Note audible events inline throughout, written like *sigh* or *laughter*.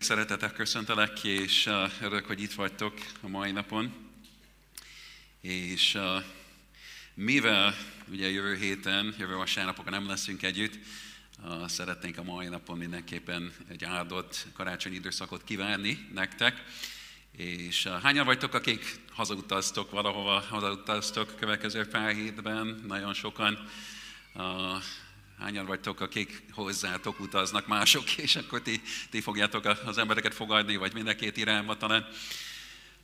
Szeretetek köszöntelek, és uh, örülök, hogy itt vagytok a mai napon. És uh, mivel ugye jövő héten, jövő vasárnapokon nem leszünk együtt, uh, szeretnénk a mai napon mindenképpen egy áldott karácsonyi időszakot kívánni nektek. És uh, hányan vagytok, akik hazautaztok valahova, hazautaztok következő pár hétben? Nagyon sokan. Hányan vagytok, akik hozzátok utaznak mások, *laughs* és akkor ti, ti fogjátok az embereket fogadni, vagy mind a két irányba talán.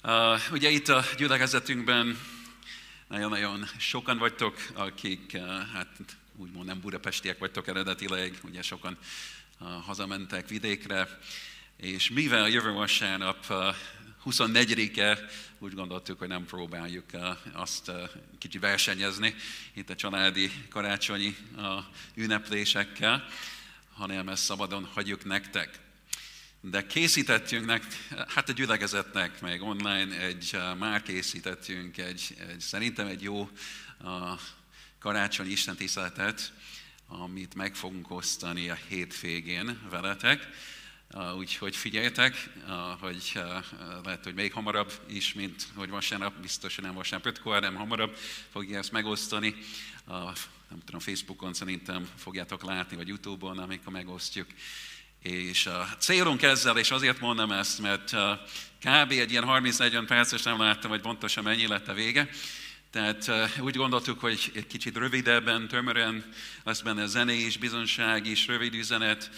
Uh, ugye itt a gyülekezetünkben nagyon-nagyon sokan vagytok, akik uh, hát úgymond nem budapestiek vagytok eredetileg, ugye sokan uh, hazamentek vidékre, és mivel jövő vasárnap 24-e úgy gondoltuk, hogy nem próbáljuk azt kicsi versenyezni itt a családi karácsonyi ünneplésekkel, hanem ezt szabadon hagyjuk nektek. De készítettünk, nek, hát a gyülekezetnek, meg online egy, már készítettünk egy, egy szerintem egy jó karácsonyi istentiszteletet, amit meg fogunk osztani a hétvégén veletek Úgyhogy figyeljetek, hogy lehet, hogy még hamarabb is, mint hogy vasárnap, biztos, hogy nem vasárnap ötkor, nem hamarabb fogja ezt megosztani. Nem tudom, Facebookon szerintem fogjátok látni, vagy Youtube-on, amikor megosztjuk. És a célunk ezzel, és azért mondom ezt, mert kb. egy ilyen 30-40 perces nem láttam, hogy pontosan mennyi lett a vége. Tehát úgy gondoltuk, hogy egy kicsit rövidebben, tömören lesz benne zene is, bizonság is, rövid üzenet,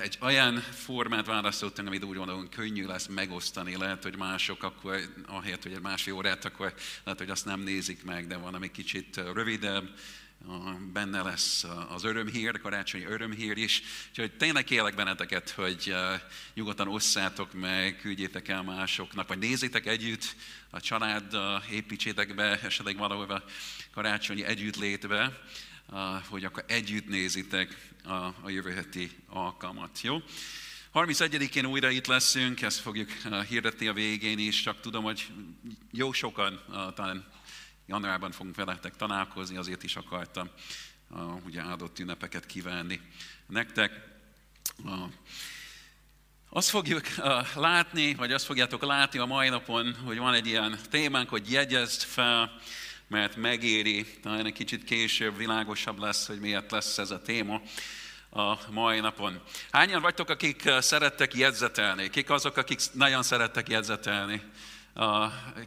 egy olyan formát választottunk, amit úgy gondolom, könnyű lesz megosztani. Lehet, hogy mások akkor, ahelyett, hogy egy másfél órát, akkor lehet, hogy azt nem nézik meg, de van, ami kicsit rövidebb, benne lesz az örömhír, karácsonyi örömhír is. Úgyhogy tényleg kérlek benneteket, hogy nyugodtan osszátok meg, küldjétek el másoknak, vagy nézzétek együtt a család, építsétek be esetleg valahol karácsonyi együttlétbe, hogy akkor együtt nézitek a, a jövő heti alkalmat. Jó? 31-én újra itt leszünk, ezt fogjuk hirdetni a végén is, csak tudom, hogy jó sokan talán januárban fogunk veletek találkozni, azért is akartam ugye áldott ünnepeket kívánni nektek. Azt fogjuk látni, vagy azt fogjátok látni a mai napon, hogy van egy ilyen témánk, hogy jegyezd fel, mert megéri, talán egy kicsit később világosabb lesz, hogy miért lesz ez a téma a mai napon. Hányan vagytok, akik eh, szerettek jegyzetelni? Kik azok, akik nagyon szerettek jegyzetelni?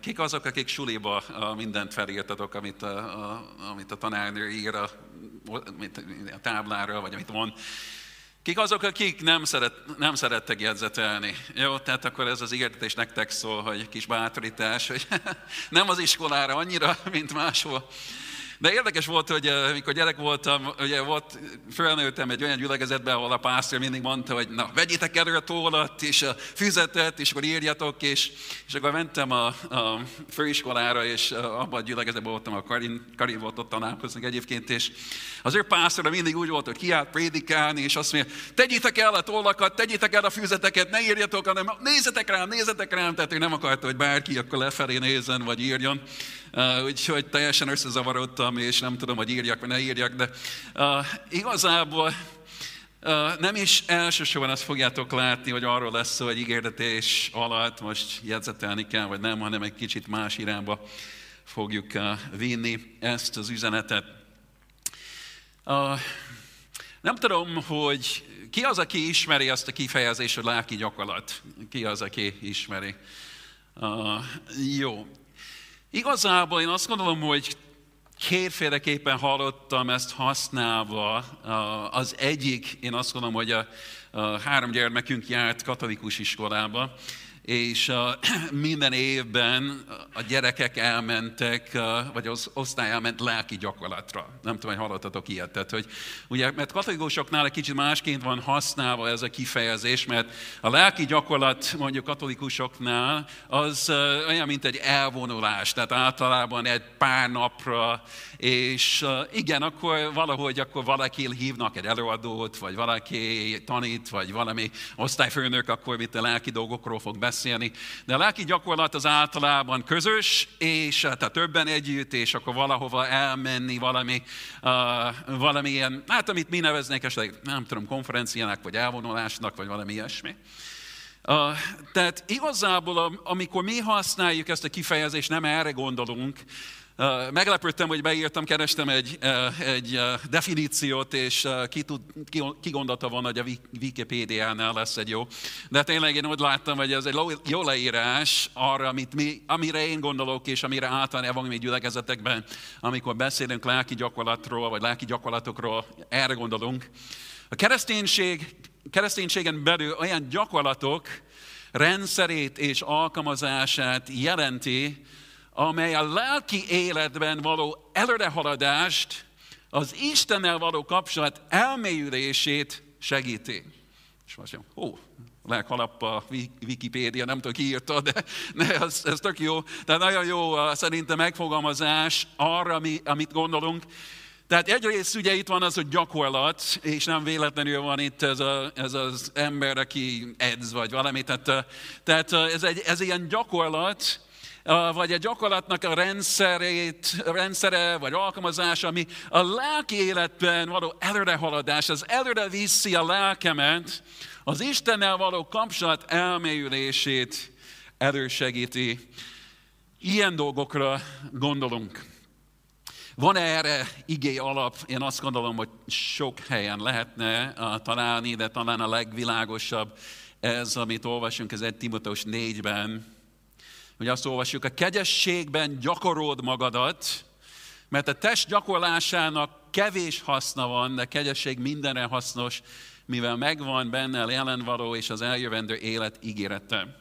Kik azok, akik suliba mindent felírtatok, amit a, a, amit a tanárnő ír a, a táblára, vagy amit mond? Kik azok, akik nem, szeret, nem szerettek jegyzetelni? Jó, tehát akkor ez az ígéretés nektek szól, hogy kis bátorítás, hogy *laughs* nem az iskolára annyira, mint máshol, de érdekes volt, hogy eh, mikor gyerek voltam, ugye volt, felnőttem egy olyan gyülekezetben, ahol a pásztor mindig mondta, hogy na, vegyétek elő a tollat és a füzetet, és akkor írjatok, és, és akkor mentem a, a főiskolára, és eh, abban a gyülekezetben voltam, a Karin, Karin volt ott tanálkozni egyébként, és az ő pásztora mindig úgy volt, hogy kiállt prédikálni, és azt mondja, tegyétek el a tollakat, tegyétek el a füzeteket, ne írjatok, hanem nézzetek rám, nézzetek rám, tehát ő nem akarta, hogy bárki akkor lefelé nézzen, vagy írjon. Uh, úgyhogy teljesen összezavarodtam, és nem tudom, hogy írjak, vagy ne írjak, de uh, igazából uh, nem is elsősorban azt fogjátok látni, hogy arról lesz szó, hogy ígérdetés alatt most jegyzetelni kell, vagy nem, hanem egy kicsit más irányba fogjuk vinni ezt az üzenetet. Nem tudom, hogy ki az, aki ismeri azt a kifejezést, hogy lelki gyakorlat. Ki az, aki ismeri? Uh, jó, Igazából én azt gondolom, hogy kétféleképpen hallottam ezt használva. Az egyik, én azt gondolom, hogy a, a három gyermekünk járt katolikus iskolába, és *clears throat* minden évben a gyerekek elmentek, vagy az osztály elment lelki gyakorlatra. Nem tudom, hogy hallottatok ilyet. Tehát, hogy, ugye, mert katolikusoknál egy kicsit másként van használva ez a kifejezés, mert a lelki gyakorlat mondjuk katolikusoknál az olyan, mint egy elvonulás, tehát általában egy pár napra, és igen, akkor valahogy akkor valaki hívnak egy előadót, vagy valaki tanít, vagy valami osztályfőnök, akkor mit a lelki dolgokról fog beszélni, beszélni, de a lelki gyakorlat az általában közös, és eh, tehát többen együtt, és akkor valahova elmenni, valami, uh, valamilyen, hát amit mi neveznék esetleg, nem tudom, konferenciának, vagy elvonulásnak, vagy valami ilyesmi. Uh, tehát igazából, amikor mi használjuk ezt a kifejezést, nem erre gondolunk, Meglepődtem, hogy beírtam, kerestem egy, egy definíciót, és ki, tud, ki, ki gondolta volna, hogy a Wikipédiánál lesz egy jó. De tényleg én úgy láttam, hogy ez egy jó leírás arra, amit mi, amire én gondolok, és amire általán evangéliumi gyülekezetekben, amikor beszélünk lelki gyakorlatról, vagy lelki gyakorlatokról, erre gondolunk. A kereszténység, kereszténységen belül olyan gyakorlatok rendszerét és alkalmazását jelenti, amely a lelki életben való előrehaladást, az Istennel való kapcsolat elmélyülését segíti. És most mondjam, ó, leghalap a Wikipédia, nem tudom ki írta, de, de ez, ez tök jó. Tehát nagyon jó szerintem megfogalmazás arra, amit gondolunk. Tehát egyrészt ugye itt van az, hogy gyakorlat, és nem véletlenül van itt ez, a, ez az ember, aki edz, vagy valami. Tehát, tehát ez, egy, ez ilyen gyakorlat, vagy a gyakorlatnak a rendszerét, rendszere, vagy alkalmazása, ami a lelki életben való előrehaladás, az előre viszi a lelkemet, az Istennel való kapcsolat elmélyülését erősegíti. Ilyen dolgokra gondolunk. Van erre igé alap? Én azt gondolom, hogy sok helyen lehetne találni, de talán a legvilágosabb ez, amit olvasunk az 1 Timoteus 4-ben, hogy azt olvasjuk, a kegyességben gyakorold magadat, mert a test gyakorlásának kevés haszna van, de kegyesség mindenre hasznos, mivel megvan benne a jelenvaló és az eljövendő élet ígérete.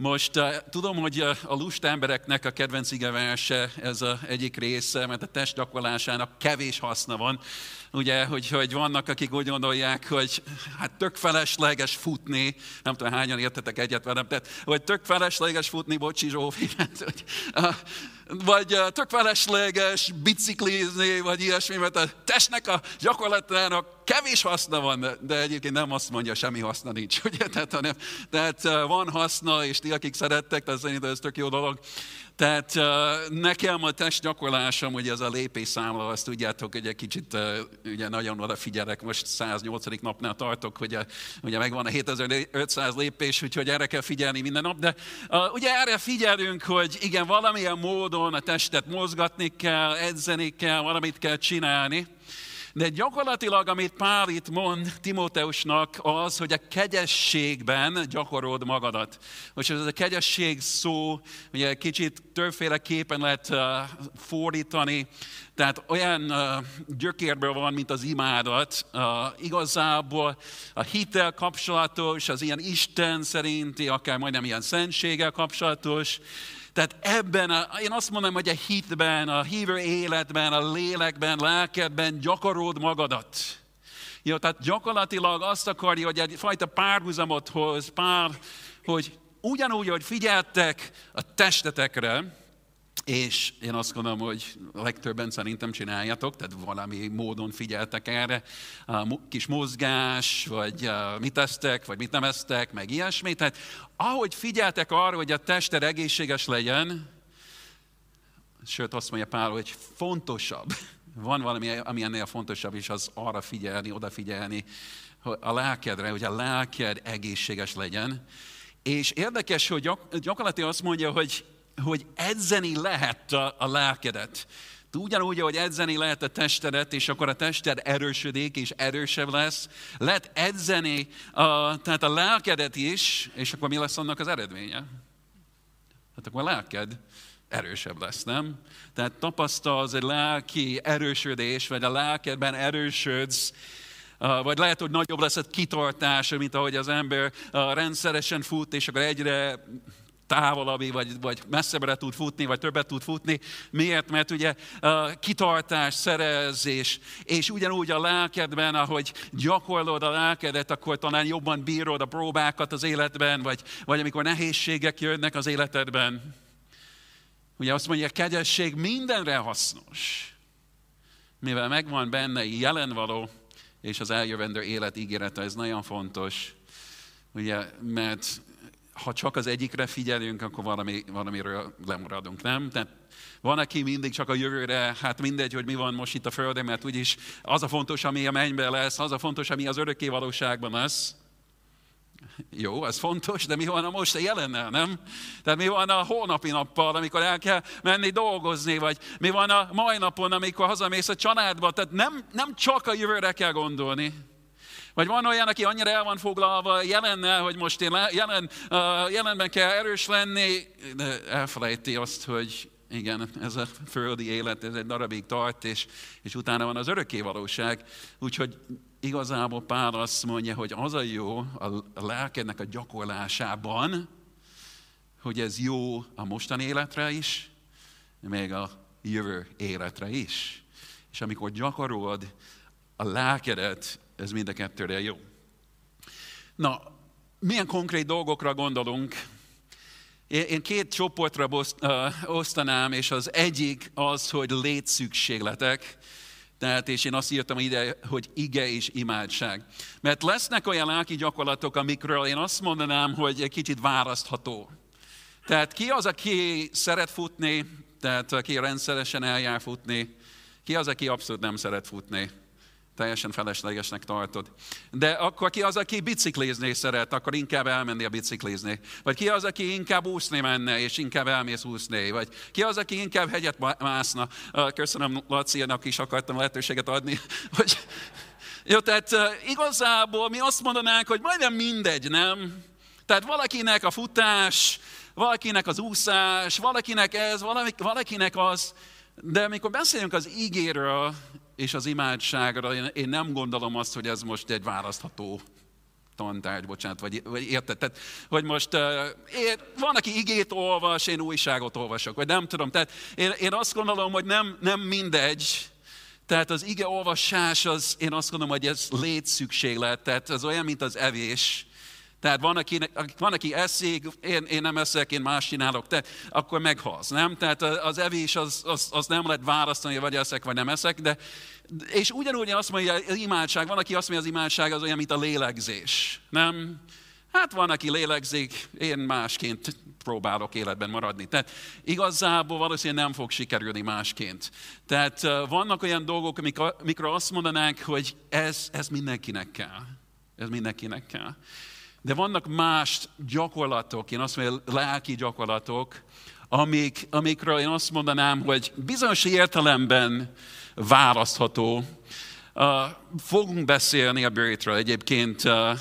Most uh, tudom, hogy a, a lust embereknek a kedvenc verse ez az egyik része, mert a test gyakorlásának kevés haszna van. Ugye, hogy, hogy vannak, akik úgy gondolják, hogy hát tök felesleges futni, nem tudom hányan értetek egyet velem, tehát, hogy tök felesleges futni, bocsi Zsófi, *laughs* hát, hogy, uh, vagy tök felesleges biciklizni, vagy ilyesmi, mert a testnek a gyakorlatának kevés haszna van, de egyébként nem azt mondja, semmi haszna nincs, *laughs* ugye? Tehát, hanem, tehát van haszna, és ti, akik szerettek, tehát szerintem ez tök jó dolog. Tehát nekem a test gyakorlásom, hogy ez a lépésszámla, azt tudjátok, hogy egy kicsit ugye nagyon odafigyelek, most 108. napnál tartok, hogy ugye megvan a 7500 lépés, úgyhogy erre kell figyelni minden nap, de ugye erre figyelünk, hogy igen, valamilyen módon a testet mozgatni kell, edzeni kell, valamit kell csinálni, de gyakorlatilag, amit Pál itt mond Timóteusnak, az, hogy a kegyességben gyakorold magadat. Most ez a kegyesség szó, ugye kicsit többféleképpen lehet uh, fordítani, tehát olyan uh, gyökérből van, mint az imádat. Uh, igazából a hitel kapcsolatos, az ilyen Isten szerinti, akár majdnem ilyen szentséggel kapcsolatos, tehát ebben, a, én azt mondom, hogy a hitben, a hívő életben, a lélekben, lelkedben gyakorold magadat. Jó, tehát gyakorlatilag azt akarja, hogy egyfajta párhuzamot hoz, pár, hogy ugyanúgy, hogy figyeltek a testetekre, és én azt gondolom, hogy a legtöbben szerintem csináljátok, tehát valami módon figyeltek erre, kis mozgás, vagy mit esztek, vagy mit nem esztek, meg ilyesmi. Tehát ahogy figyeltek arra, hogy a tested egészséges legyen, sőt azt mondja Pál, hogy fontosabb, van valami, ami ennél fontosabb is, az arra figyelni, odafigyelni a lelkedre, hogy a lelked egészséges legyen. És érdekes, hogy gyakorlatilag azt mondja, hogy hogy edzeni lehet a, a lelkedet. Ugyanúgy, hogy edzeni lehet a testedet, és akkor a tested erősödik, és erősebb lesz. Lehet edzeni a, tehát a lelkedet is, és akkor mi lesz annak az eredménye? Hát akkor a lelked erősebb lesz, nem? Tehát tapasztalsz egy lelki erősödés, vagy a lelkedben erősödsz, vagy lehet, hogy nagyobb lesz a kitartás, mint ahogy az ember rendszeresen fut, és akkor egyre távolabb, vagy, vagy messzebbre tud futni, vagy többet tud futni. Miért? Mert ugye kitartás, szerezés, és ugyanúgy a lelkedben, ahogy gyakorlod a lelkedet, akkor talán jobban bírod a próbákat az életben, vagy, vagy amikor nehézségek jönnek az életedben. Ugye azt mondja, a kegyesség mindenre hasznos, mivel megvan benne jelenvaló, és az eljövendő élet ígérete, ez nagyon fontos, ugye, mert ha csak az egyikre figyelünk, akkor valami, valamiről lemaradunk, nem? Tehát van, aki mindig csak a jövőre, hát mindegy, hogy mi van most itt a Földön, mert úgyis az a fontos, ami a mennyben lesz, az a fontos, ami az örökké valóságban lesz. Jó, ez fontos, de mi van a most a jelennel, nem? Tehát mi van a holnapi nappal, amikor el kell menni dolgozni, vagy mi van a mai napon, amikor hazamész a családba. Tehát nem, nem csak a jövőre kell gondolni. Vagy van olyan, aki annyira el van foglalva jelennel, hogy most én jelen, jelenben kell erős lenni, de elfelejti azt, hogy igen, ez a földi élet, ez egy darabig tart, és, és utána van az örökké valóság. Úgyhogy igazából Pál azt mondja, hogy az a jó a lelkednek a gyakorlásában, hogy ez jó a mostani életre is, még a jövő életre is. És amikor gyakorolod a lelkedet, ez mind a kettőre jó. Na, milyen konkrét dolgokra gondolunk? Én két csoportra osztanám, és az egyik az, hogy létszükségletek, tehát, és én azt írtam ide, hogy ige és imádság. Mert lesznek olyan lelki gyakorlatok, amikről én azt mondanám, hogy egy kicsit választható. Tehát ki az, aki szeret futni, tehát aki rendszeresen eljár futni, ki az, aki abszolút nem szeret futni teljesen feleslegesnek tartod. De akkor ki az, aki biciklizni szeret, akkor inkább elmenni a biciklizni. Vagy ki az, aki inkább úszni menne, és inkább elmész úszni. Vagy ki az, aki inkább hegyet mászna. Köszönöm Laciának is akartam lehetőséget adni, *laughs* hogy jó, tehát igazából mi azt mondanánk, hogy majdnem mindegy, nem? Tehát valakinek a futás, valakinek az úszás, valakinek ez, valakinek az, de amikor beszélünk az ígéről, és az imádságra, én, nem gondolom azt, hogy ez most egy választható tantárgy, bocsánat, vagy, vagy érted? Tehát, hogy most én, van, aki igét olvas, én újságot olvasok, vagy nem tudom. Tehát én, én azt gondolom, hogy nem, nem mindegy, tehát az ige olvasás, az, én azt gondolom, hogy ez létszükséglet, tehát ez olyan, mint az evés. Tehát van, aki, van, aki eszik, én, én nem eszek, én más csinálok, te, akkor meghalsz, nem? Tehát az evés az, az, az nem lehet választani, vagy eszek, vagy nem eszek, de és ugyanúgy azt mondja, az imádság, van, aki azt mondja, az imádság az olyan, mint a lélegzés, nem? Hát van, aki lélegzik, én másként próbálok életben maradni. Tehát igazából valószínűleg nem fog sikerülni másként. Tehát vannak olyan dolgok, amikről azt mondanánk, hogy ez, ez mindenkinek kell. Ez mindenkinek kell. De vannak más gyakorlatok, én azt mondom, lelki gyakorlatok, amik, amikről én azt mondanám, hogy bizonyos értelemben választható. Uh, fogunk beszélni a bőrétről. Egyébként uh,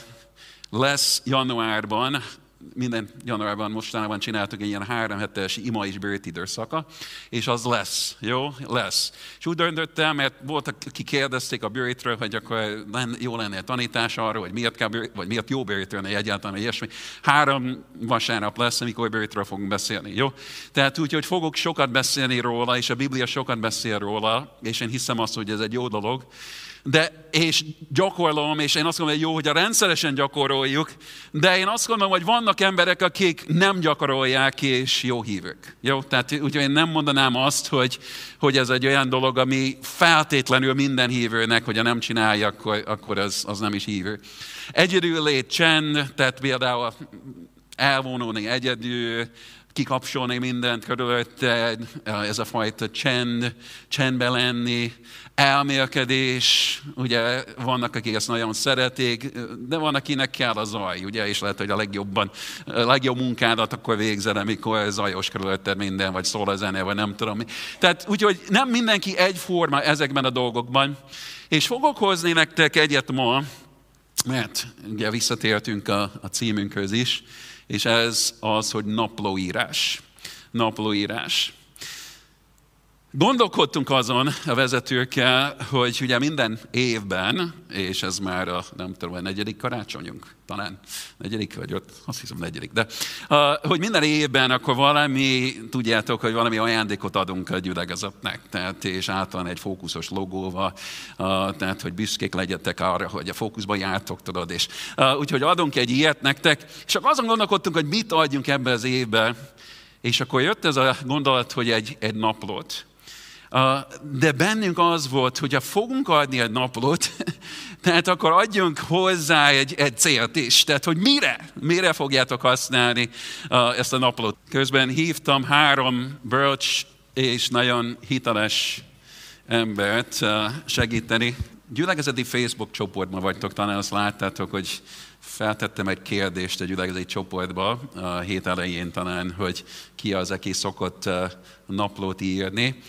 lesz januárban minden januárban mostanában csináltuk egy ilyen három hetes ima és bőt időszaka, és az lesz, jó? Lesz. És úgy döntöttem, mert voltak, akik kérdezték a bőrétről, hogy akkor jó lenne a tanítás arról, hogy miért, kell bőrét, vagy miért jó bőrétről egyáltalán, ilyesmi. Három vasárnap lesz, amikor bőrétről fogunk beszélni, jó? Tehát úgy, hogy fogok sokat beszélni róla, és a Biblia sokat beszél róla, és én hiszem azt, hogy ez egy jó dolog, de, és gyakorlom, és én azt gondolom, hogy jó, hogy a rendszeresen gyakoroljuk, de én azt gondolom, hogy vannak emberek, akik nem gyakorolják, és jó hívők. Jó? Tehát úgyhogy én nem mondanám azt, hogy, hogy ez egy olyan dolog, ami feltétlenül minden hívőnek, hogyha nem csinálja, akkor, akkor az, az nem is hívő. Egyedül lét csend, tehát például elvonulni egyedül, kikapcsolni mindent körülötted, ez a fajta csend, csendbe lenni, elmélkedés, ugye vannak, akik ezt nagyon szeretik, de van, akinek kell a zaj, ugye, és lehet, hogy a legjobban, a legjobb munkádat akkor végzel, amikor zajos körülötted minden, vagy szól a zene, vagy nem tudom. Tehát úgyhogy nem mindenki egyforma ezekben a dolgokban, és fogok hozni nektek egyet ma, mert ugye visszatértünk a, a címünkhöz is, és ez az, hogy naplóírás. Naplóírás. Gondolkodtunk azon a vezetőkkel, hogy ugye minden évben, és ez már a, nem tudom, a negyedik karácsonyunk, talán negyedik vagy ott, azt hiszem negyedik, de hogy minden évben akkor valami, tudjátok, hogy valami ajándékot adunk a gyülekezetnek, tehát és általán egy fókuszos logóval, tehát hogy büszkék legyetek arra, hogy a fókuszban jártok, tudod, és úgyhogy adunk egy ilyet nektek, és akkor azon gondolkodtunk, hogy mit adjunk ebbe az évbe, és akkor jött ez a gondolat, hogy egy, egy naplót. De bennünk az volt, hogy ha fogunk adni egy naplót, *laughs* tehát akkor adjunk hozzá egy, egy célt is. Tehát, hogy mire, mire fogjátok használni ezt a naplót. Közben hívtam három bölcs és nagyon hiteles embert segíteni. Gyülekezeti Facebook csoportban vagytok, talán azt láttátok, hogy feltettem egy kérdést egy ülegzői csoportba a hét elején talán, hogy ki az, aki szokott naplót írni.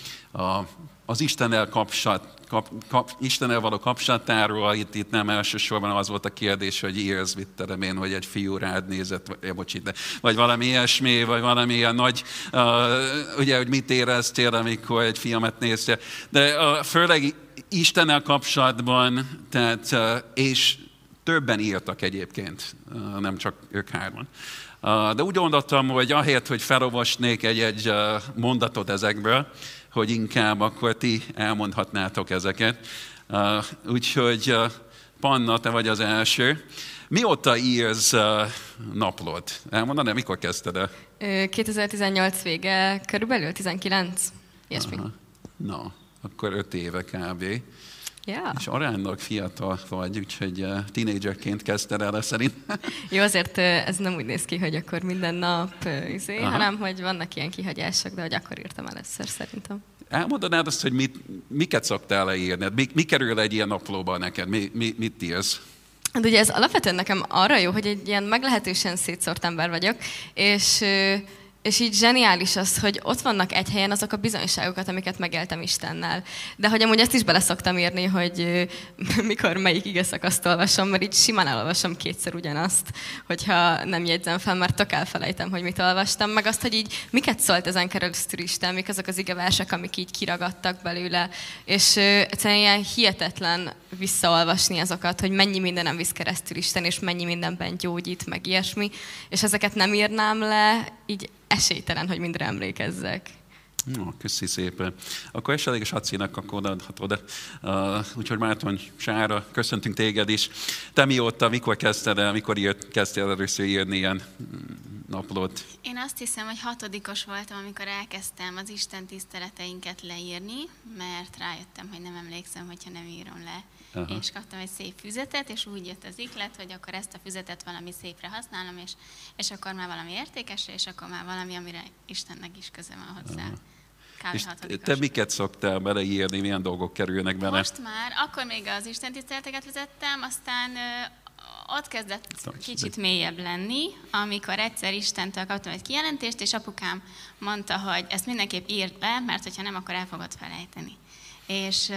Az Istennel kapcsolat, kap, kap, Istennel való kapcsolatáról, itt, itt nem elsősorban az volt a kérdés, hogy írsz, mit tudom én, hogy egy fiú rád nézett, vagy, bocsit, de, vagy valami ilyesmi, vagy valami ilyen nagy, uh, ugye, hogy mit éreztél, amikor egy filmet néztél. De uh, főleg Istennel kapcsolatban, tehát, uh, és többen írtak egyébként, nem csak ők hárman. De úgy gondoltam, hogy ahelyett, hogy felolvasnék egy-egy mondatot ezekből, hogy inkább akkor ti elmondhatnátok ezeket. Úgyhogy Panna, te vagy az első. Mióta írsz naplót? Elmondaná, mikor kezdted el? 2018 vége, körülbelül 19, ilyesmi. Aha. Na, akkor öt éve kb. Yeah. És aránylag fiatal vagy, úgyhogy uh, tínédzserként kezdted el szerint. *laughs* Jó, azért ez nem úgy néz ki, hogy akkor minden nap uh, izé, hanem hogy vannak ilyen kihagyások, de hogy akkor írtam először szerintem. Elmondanád azt, hogy mit, miket szoktál leírni? Mi, mi kerül egy ilyen naplóba neked? Mi, mi, mit írsz? Hát ugye ez alapvetően nekem arra jó, hogy egy ilyen meglehetősen szétszórt ember vagyok, és és így zseniális az, hogy ott vannak egy helyen azok a bizonyságokat, amiket megéltem Istennel. De hogy amúgy ezt is bele szoktam írni, hogy *laughs* mikor melyik ige szakaszt olvasom, mert így simán elolvasom kétszer ugyanazt, hogyha nem jegyzem fel, mert tök elfelejtem, hogy mit olvastam, meg azt, hogy így miket szólt ezen keresztül Isten, mik azok az igeversek, amik így kiragadtak belőle. És egyszerűen ilyen hihetetlen visszaolvasni azokat, hogy mennyi mindenem visz keresztül Isten, és mennyi mindenben gyógyít, meg ilyesmi. És ezeket nem írnám le, így esélytelen, hogy mindre emlékezzek. No, köszi szépen. Akkor esetleges Hacinak akkor odaadhatod. Uh, úgyhogy Márton Sára, köszöntünk téged is. Te mióta, mikor kezdted el, mikor írt, kezdtél először írni ilyen naplót? Én azt hiszem, hogy hatodikos voltam, amikor elkezdtem az Isten tiszteleteinket leírni, mert rájöttem, hogy nem emlékszem, hogyha nem írom le. Aha. És kaptam egy szép füzetet, és úgy jött az iklet, hogy akkor ezt a füzetet valami szépre használom, és, és akkor már valami értékesre, és akkor már valami, amire Istennek is köze van hozzá. Aha. És te miket szoktál beleírni, milyen dolgok kerülnek bele? Most már, akkor még az Isten tiszteleteket vezettem, aztán ott kezdett kicsit mélyebb lenni, amikor egyszer Istentől kaptam egy kijelentést, és apukám mondta, hogy ezt mindenképp írd le, mert hogyha nem, akkor el fogod felejteni. És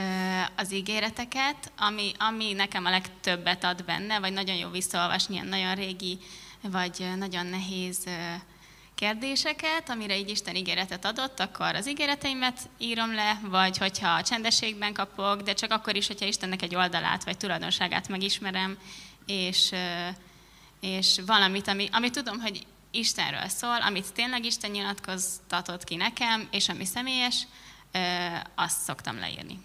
az ígéreteket, ami, ami nekem a legtöbbet ad benne, vagy nagyon jó visszaolvasni ilyen nagyon régi, vagy nagyon nehéz kérdéseket, amire így Isten ígéretet adott, akkor az ígéreteimet írom le, vagy hogyha a csendességben kapok, de csak akkor is, hogyha Istennek egy oldalát vagy tulajdonságát megismerem, és, és valamit, ami, ami tudom, hogy Istenről szól, amit tényleg Isten nyilatkoztatott ki nekem, és ami személyes, azt szoktam leírni.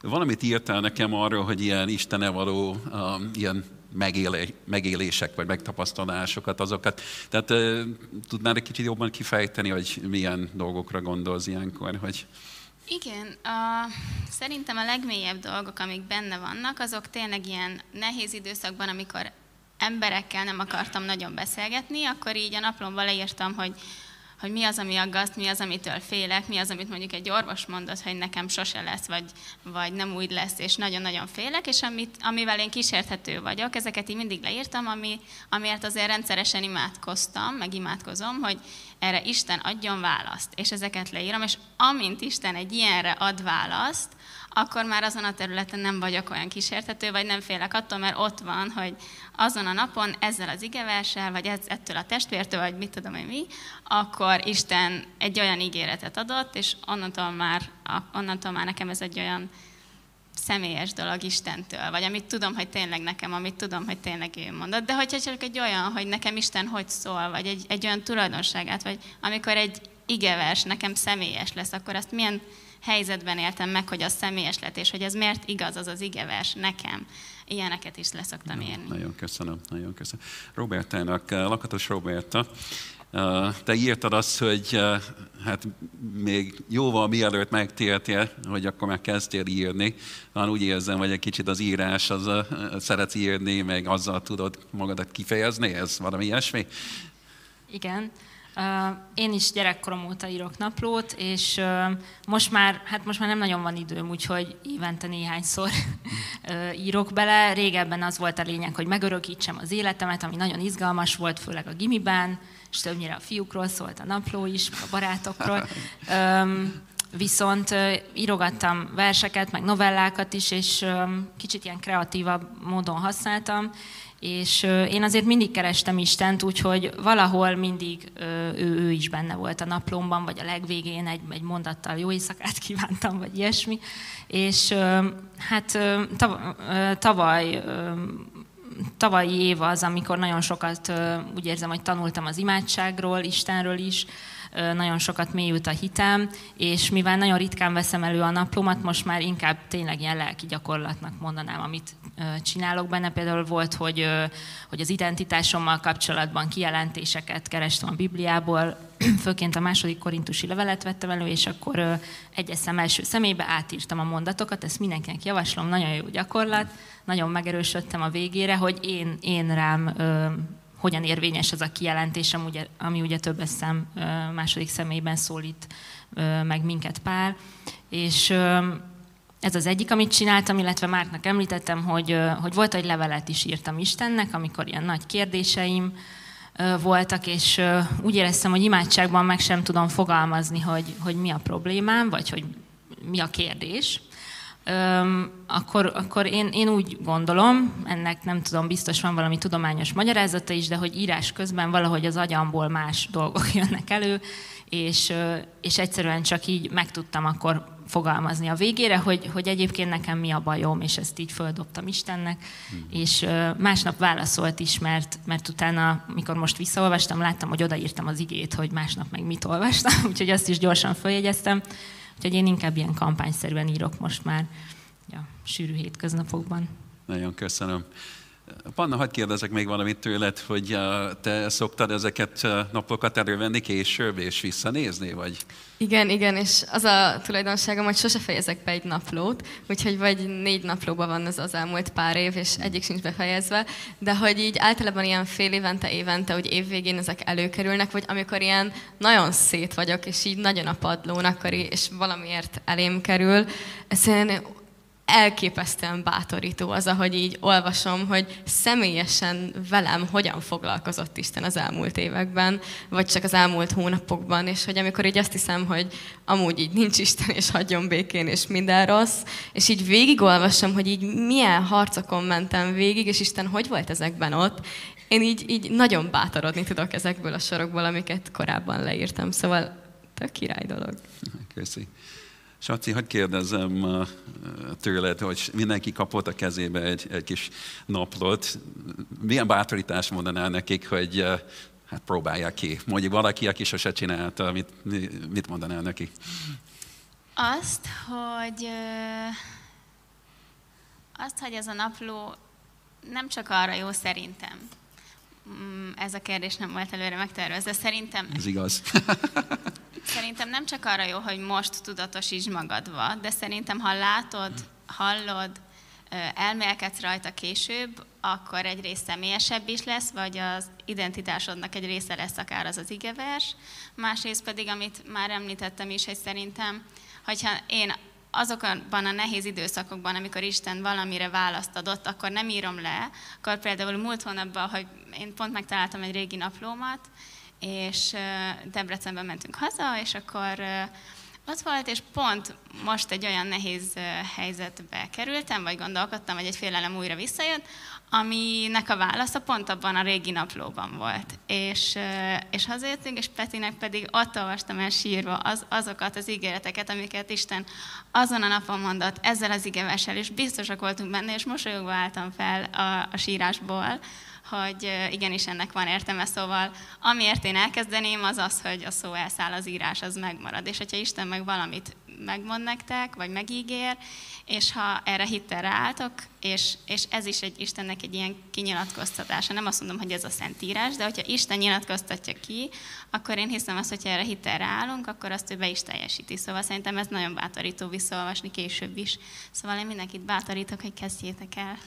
Valamit írtál nekem arról, hogy ilyen Istene való um, ilyen megélé, megélések vagy megtapasztalásokat, azokat. Tehát uh, tudnál egy kicsit jobban kifejteni, hogy milyen dolgokra gondolsz ilyenkor, hogy... Igen, a, szerintem a legmélyebb dolgok, amik benne vannak, azok tényleg ilyen nehéz időszakban, amikor emberekkel nem akartam nagyon beszélgetni, akkor így a naplomba leírtam, hogy hogy mi az, ami aggaszt, mi az, amitől félek, mi az, amit mondjuk egy orvos mondott, hogy nekem sose lesz, vagy, vagy nem úgy lesz, és nagyon-nagyon félek, és amit, amivel én kísérthető vagyok, ezeket így mindig leírtam, ami, amiért azért rendszeresen imádkoztam, meg imádkozom, hogy erre Isten adjon választ, és ezeket leírom, és amint Isten egy ilyenre ad választ, akkor már azon a területen nem vagyok olyan kísértető, vagy nem félek attól, mert ott van, hogy azon a napon ezzel az igeverssel, vagy ez, ettől a testvértől, vagy mit tudom én mi, akkor Isten egy olyan ígéretet adott, és onnantól már, onnantól már nekem ez egy olyan személyes dolog Istentől, vagy amit tudom, hogy tényleg nekem, amit tudom, hogy tényleg ő mondott. De hogyha csak egy olyan, hogy nekem Isten hogy szól, vagy egy, egy olyan tulajdonságát, vagy amikor egy igevers nekem személyes lesz, akkor azt milyen helyzetben éltem meg, hogy az személyes lett, és hogy ez miért igaz az az igevers nekem. Ilyeneket is leszoktam érni. Nagyon köszönöm, nagyon köszönöm. Robertának, eh, Lakatos Roberta, eh, te írtad azt, hogy eh, hát még jóval mielőtt megtértél, hogy akkor már kezdtél írni. Van úgy érzem, hogy egy kicsit az írás, az a, szeretsz írni, meg azzal tudod magadat kifejezni, ez valami ilyesmi? Igen. Én is gyerekkorom óta írok naplót, és most már, hát most már nem nagyon van időm, úgyhogy évente néhányszor *laughs* írok bele. Régebben az volt a lényeg, hogy megörökítsem az életemet, ami nagyon izgalmas volt, főleg a gimiben, és többnyire a fiúkról szólt a napló is, a barátokról. *laughs* Viszont írogattam verseket, meg novellákat is, és kicsit ilyen kreatívabb módon használtam, és én azért mindig kerestem Istent, úgyhogy valahol mindig ő, ő is benne volt a naplomban, vagy a legvégén egy, egy mondattal jó éjszakát kívántam, vagy ilyesmi. És hát tavaly tavalyi év az, amikor nagyon sokat úgy érzem, hogy tanultam az imádságról, Istenről is, nagyon sokat mélyült a hitem, és mivel nagyon ritkán veszem elő a naplómat, most már inkább tényleg ilyen lelki gyakorlatnak mondanám, amit csinálok benne. Például volt, hogy, hogy az identitásommal kapcsolatban kijelentéseket kerestem a Bibliából, *clears throat* főként a második korintusi levelet vettem elő, és akkor egyes szem első szemébe átírtam a mondatokat, ezt mindenkinek javaslom, nagyon jó gyakorlat, nagyon megerősödtem a végére, hogy én, én rám hogyan érvényes ez a kijelentés, ami ugye, ami ugye többes szem második személyben szólít meg minket pár. És ez az egyik, amit csináltam, illetve Márknak említettem, hogy, hogy volt egy levelet is írtam Istennek, amikor ilyen nagy kérdéseim voltak, és úgy éreztem, hogy imádságban meg sem tudom fogalmazni, hogy, hogy mi a problémám, vagy hogy mi a kérdés akkor, akkor én, én úgy gondolom, ennek nem tudom, biztos van valami tudományos magyarázata is, de hogy írás közben valahogy az agyamból más dolgok *laughs* jönnek elő, és, és egyszerűen csak így meg tudtam akkor fogalmazni a végére, hogy, hogy egyébként nekem mi a bajom, és ezt így földobtam Istennek, mm. és másnap válaszolt is, mert, mert utána, mikor most visszaolvastam, láttam, hogy odaírtam az igét, hogy másnap meg mit olvastam, *laughs* úgyhogy azt is gyorsan följegyeztem, Úgyhogy én inkább ilyen kampányszerűen írok most már ja, sűrű hétköznapokban. Nagyon köszönöm. Panna, hagyd kérdezek még valamit tőled, hogy te szoktad ezeket napokat elővenni később és visszanézni, vagy? Igen, igen, és az a tulajdonságom, hogy sose fejezek be egy naplót, úgyhogy vagy négy naplóban van ez az elmúlt pár év, és egyik sincs befejezve, de hogy így általában ilyen fél évente, évente, hogy évvégén ezek előkerülnek, vagy amikor ilyen nagyon szét vagyok, és így nagyon a padlón, akkor és valamiért elém kerül, egyszerűen elképesztően bátorító az, ahogy így olvasom, hogy személyesen velem hogyan foglalkozott Isten az elmúlt években, vagy csak az elmúlt hónapokban, és hogy amikor így azt hiszem, hogy amúgy így nincs Isten, és hagyjon békén, és minden rossz, és így végigolvasom, hogy így milyen harcokon mentem végig, és Isten hogy volt ezekben ott, én így, így nagyon bátorodni tudok ezekből a sorokból, amiket korábban leírtam. Szóval tök király dolog. Köszi. Saci, hogy kérdezem tőled, hogy mindenki kapott a kezébe egy, egy kis naplót. Milyen bátorítás mondanál nekik, hogy hát próbálják ki? Mondjuk valaki, aki sose csinálta, mit, mit mondanál neki? Azt, hogy azt, hogy ez a napló nem csak arra jó szerintem, mm, ez a kérdés nem volt előre megtervezve, szerintem... Ez igaz. *laughs* Nem csak arra jó, hogy most tudatosíts magadba, de szerintem ha látod, hallod, elmélkedsz rajta később, akkor egy rész személyesebb is lesz, vagy az identitásodnak egy része lesz akár az az igevers. Másrészt pedig, amit már említettem is, hogy szerintem, hogyha én azokban a nehéz időszakokban, amikor Isten valamire választ adott, akkor nem írom le. Akkor például múlt hónapban, hogy én pont megtaláltam egy régi naplómat, és Debrecenben mentünk haza, és akkor ott volt, és pont most egy olyan nehéz helyzetbe kerültem, vagy gondolkodtam, hogy egy félelem újra visszajött, aminek a válasza pont abban a régi naplóban volt. És, és hazajöttünk, és Petinek pedig ott olvastam el sírva az, azokat az ígéreteket, amiket Isten azon a napon mondott, ezzel az igevessel, és biztosak voltunk benne, és mosolyogva álltam fel a, a sírásból, hogy igenis ennek van értelme, szóval amiért én elkezdeném, az az, hogy a szó elszáll, az írás az megmarad. És hogyha Isten meg valamit megmond nektek, vagy megígér, és ha erre hittel ráálltok, és, és ez is egy Istennek egy ilyen kinyilatkoztatása. Nem azt mondom, hogy ez a szentírás, de hogyha Isten nyilatkoztatja ki, akkor én hiszem azt, hogyha erre hittel ráállunk, akkor azt ő be is teljesíti. Szóval szerintem ez nagyon bátorító visszaolvasni később is. Szóval én mindenkit bátorítok, hogy kezdjétek el.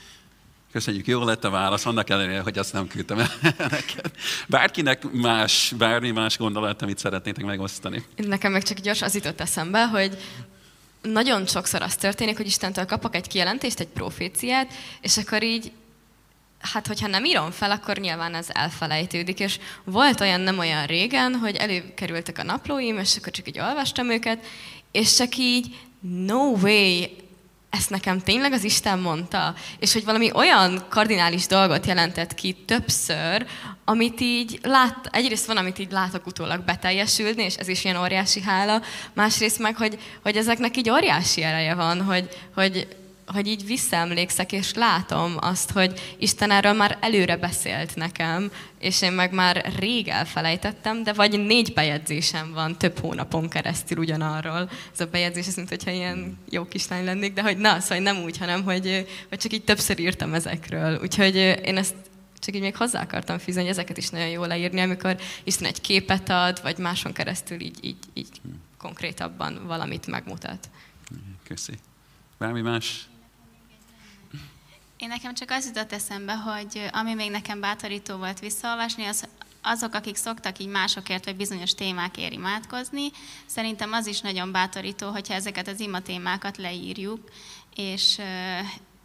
Köszönjük, jó lett a válasz, annak ellenére, hogy azt nem küldtem el *laughs* neked. Bárkinek más, bármi más gondolat, amit szeretnétek megosztani. Nekem meg csak gyors az jutott eszembe, hogy nagyon sokszor az történik, hogy Istentől kapok egy kijelentést, egy proféciát, és akkor így hát hogyha nem írom fel, akkor nyilván ez elfelejtődik, és volt olyan nem olyan régen, hogy előkerültek a naplóim, és akkor csak így olvastam őket, és csak így, no way, ezt nekem tényleg az Isten mondta, és hogy valami olyan kardinális dolgot jelentett ki többször, amit így lát, egyrészt van, amit így látok utólag beteljesülni, és ez is ilyen óriási hála, másrészt meg, hogy, hogy ezeknek így óriási ereje van, hogy, hogy hogy így visszaemlékszek, és látom azt, hogy Isten erről már előre beszélt nekem, és én meg már rég elfelejtettem, de vagy négy bejegyzésem van több hónapon keresztül ugyanarról. Ez a bejegyzés, ez mint hogyha ilyen jó kislány lennék, de hogy na, szóval nem úgy, hanem hogy, hogy csak így többször írtam ezekről. Úgyhogy én ezt csak így még hozzá akartam fűzni, hogy ezeket is nagyon jól leírni, amikor Isten egy képet ad, vagy máson keresztül így, így, így konkrétabban valamit megmutat. Köszi. Bármi más? Én nekem csak az jutott eszembe, hogy ami még nekem bátorító volt visszaolvasni, az azok, akik szoktak így másokért vagy bizonyos témákért imádkozni, szerintem az is nagyon bátorító, hogyha ezeket az ima témákat leírjuk, és,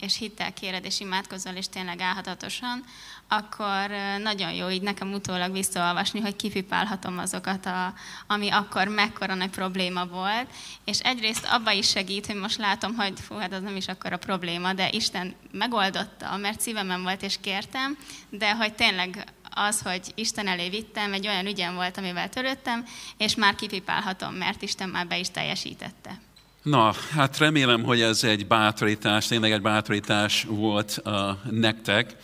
és hittel kéred és imádkozol, és tényleg álhatatosan, akkor nagyon jó így nekem utólag visszaolvasni, hogy kipipálhatom azokat, a, ami akkor mekkora nagy probléma volt. És egyrészt abba is segít, hogy most látom, hogy fú, hát az nem is akkor a probléma, de Isten megoldotta, mert szívemen volt és kértem, de hogy tényleg az, hogy Isten elé vittem, egy olyan ügyem volt, amivel törődtem, és már kipipálhatom, mert Isten már be is teljesítette. Na, hát remélem, hogy ez egy bátorítás, tényleg egy bátorítás volt uh, nektek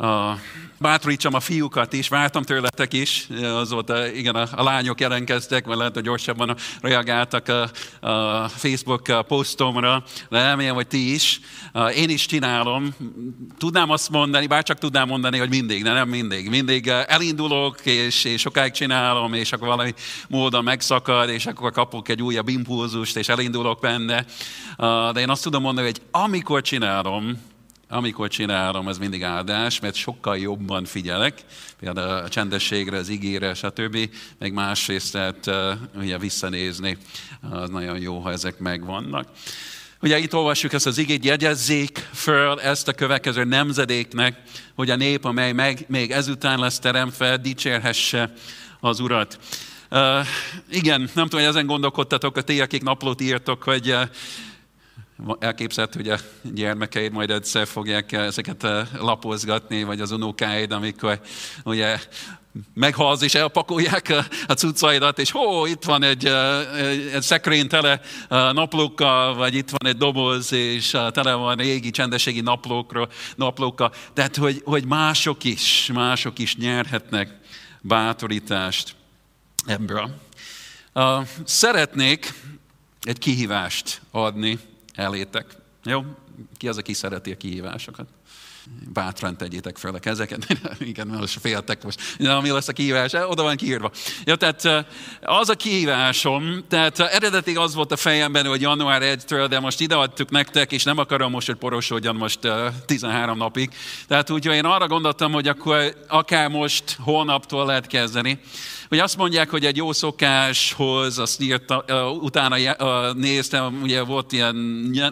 a, bátorítsam a fiúkat is, vártam tőletek is, az volt, a, igen, a, a lányok jelentkeztek, vagy lehet, hogy gyorsabban reagáltak a, a Facebook posztomra, de remélem, hogy ti is. Én is csinálom, tudnám azt mondani, bár csak tudnám mondani, hogy mindig, de nem mindig. Mindig elindulok, és, és sokáig csinálom, és akkor valami módon megszakad, és akkor kapok egy újabb impulzust, és elindulok benne. De én azt tudom mondani, hogy amikor csinálom, amikor csinálom, ez mindig áldás, mert sokkal jobban figyelek, például a csendességre, az ígére, stb., meg másrészt tehát ugye visszanézni, az nagyon jó, ha ezek megvannak. Ugye itt olvassuk ezt az igét, jegyezzék föl ezt a következő nemzedéknek, hogy a nép, amely meg, még ezután lesz teremtve, dicsérhesse az Urat. Uh, igen, nem tudom, hogy ezen gondolkodtatok, a ti, akik naplót írtok, hogy uh, elképzelhető, hogy a gyermekeid majd egyszer fogják ezeket eh, lapozgatni, vagy az unokáid, amikor ugye meghalsz és elpakolják a, cuccaidat, és hó, itt van egy, eh, egy szekrény tele eh, naplókkal, vagy itt van egy doboz, és tele van régi csendességi naplókról, naplókkal. Tehát, hogy, hogy mások is, mások is nyerhetnek bátorítást ebből. Szeretnék egy kihívást adni elétek. Jó? Ki az, aki szereti a kihívásokat? Bátran tegyétek fel a kezeket. *laughs* Igen, most féltek most. Na, mi lesz a kihívás? Oda van kiírva. Ja, tehát az a kihívásom, tehát eredetileg az volt a fejemben, hogy január 1-től, de most ideadtuk nektek, és nem akarom most, hogy porosodjon most 13 napig. Tehát úgyhogy én arra gondoltam, hogy akkor akár most, holnaptól lehet kezdeni hogy azt mondják, hogy egy jó szokáshoz, azt írta, utána néztem, ugye volt ilyen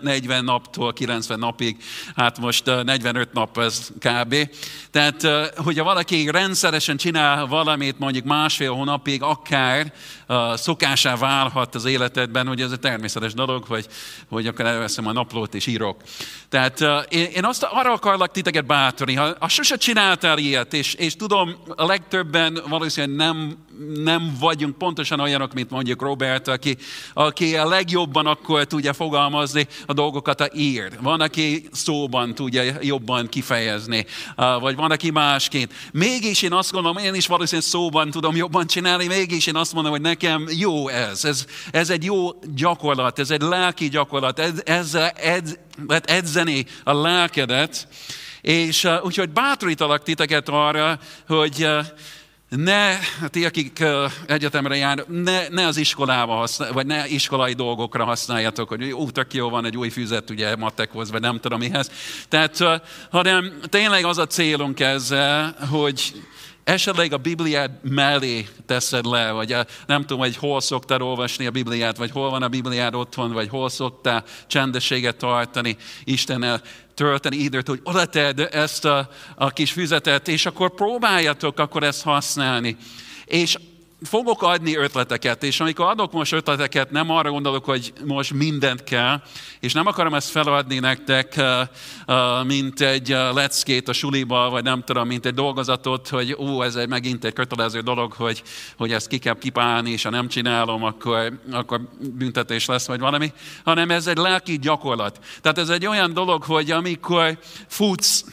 40 naptól 90 napig, hát most 45 nap ez kb. Tehát, hogyha valaki rendszeresen csinál valamit mondjuk másfél hónapig, akár szokásá válhat az életedben, hogy ez egy természetes dolog, hogy, hogy akkor elveszem a naplót és írok. Tehát én azt arra akarlak titeket bátorni, ha, ha sose csináltál ilyet, és, és tudom, a legtöbben valószínűleg nem, nem vagyunk pontosan olyanok, mint mondjuk Robert, aki, aki a legjobban akkor tudja fogalmazni a dolgokat a ír. Van, aki szóban tudja jobban kifejezni, vagy van, aki másként. Mégis én azt gondolom, én is valószínűleg szóban tudom jobban csinálni, mégis én azt mondom, hogy nekem jó ez. Ez, ez egy jó gyakorlat, ez egy lelki gyakorlat, ez, ezzel ed, lehet edzeni a lelkedet, és uh, úgyhogy bátorítalak titeket arra, hogy uh, ne, ti, akik egyetemre jár, ne, ne az iskolába használ, vagy ne iskolai dolgokra használjátok, hogy ú, tök jó van egy új füzet, ugye matekhoz, vagy nem tudom mihez. Tehát, hanem tényleg az a célunk ezzel, hogy esetleg a Bibliát mellé teszed le, vagy a, nem tudom, hogy hol szoktál olvasni a Bibliát, vagy hol van a Bibliád otthon, vagy hol szoktál csendességet tartani, Istennel tölteni időt, hogy oda tedd ezt a, a kis füzetet, és akkor próbáljatok akkor ezt használni. És fogok adni ötleteket, és amikor adok most ötleteket, nem arra gondolok, hogy most mindent kell, és nem akarom ezt feladni nektek, mint egy leckét a suliba, vagy nem tudom, mint egy dolgozatot, hogy ó, ez egy, megint egy kötelező dolog, hogy, hogy ezt ki kell kipálni, és ha nem csinálom, akkor, akkor büntetés lesz, vagy valami, hanem ez egy lelki gyakorlat. Tehát ez egy olyan dolog, hogy amikor futsz,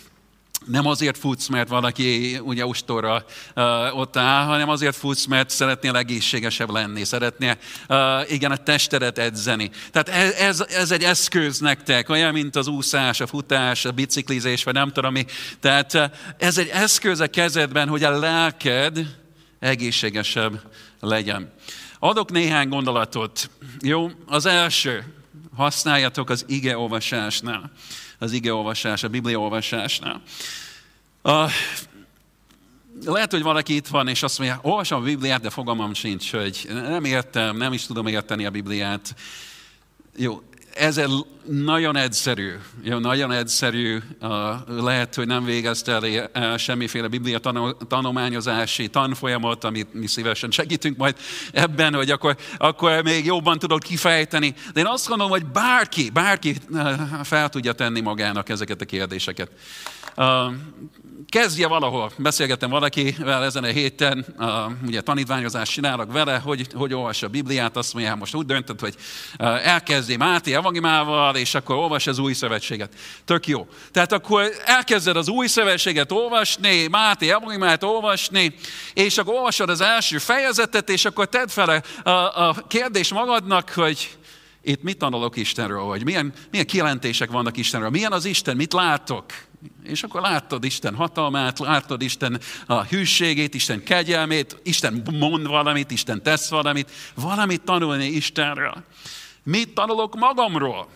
nem azért futsz, mert valaki ugye ustorra uh, ott áll, hanem azért futsz, mert szeretnél egészségesebb lenni, szeretnél uh, igen, a testedet edzeni. Tehát ez, ez, ez egy eszköz nektek, olyan, mint az úszás, a futás, a biciklizés, vagy nem tudom mi. Tehát uh, ez egy eszköz a kezedben, hogy a lelked egészségesebb legyen. Adok néhány gondolatot. Jó, az első, használjatok az igeolvasásnál az igeolvasás, a bibliaolvasásnál. Uh, lehet, hogy valaki itt van, és azt mondja, olvasom a Bibliát, de fogalmam sincs, hogy nem értem, nem is tudom érteni a Bibliát. Jó, ez nagyon egyszerű, jó, nagyon egyszerű, lehet, hogy nem végezte el semmiféle biblia tanulmányozási tanfolyamot, amit mi szívesen segítünk majd ebben, hogy akkor, akkor még jobban tudod kifejteni. De én azt gondolom, hogy bárki, bárki fel tudja tenni magának ezeket a kérdéseket kezdje valahol. Beszélgettem valakivel ezen a héten, uh, ugye tanítványozást csinálok vele, hogy, hogy olvassa a Bibliát, azt mondja, most úgy döntött, hogy uh, elkezdi Máté evangimával, és akkor olvas az új szövetséget. Tök jó. Tehát akkor elkezded az új szövetséget olvasni, Máté evangimát olvasni, és akkor olvasod az első fejezetet, és akkor tedd fel a, a, a kérdés magadnak, hogy itt mit tanulok Istenről, vagy milyen, milyen kijelentések vannak Istenről, milyen az Isten, mit látok, és akkor láttad Isten hatalmát, láttad Isten a hűségét, Isten kegyelmét, Isten mond valamit, Isten tesz valamit, valamit tanulni Istenről. Mit tanulok magamról?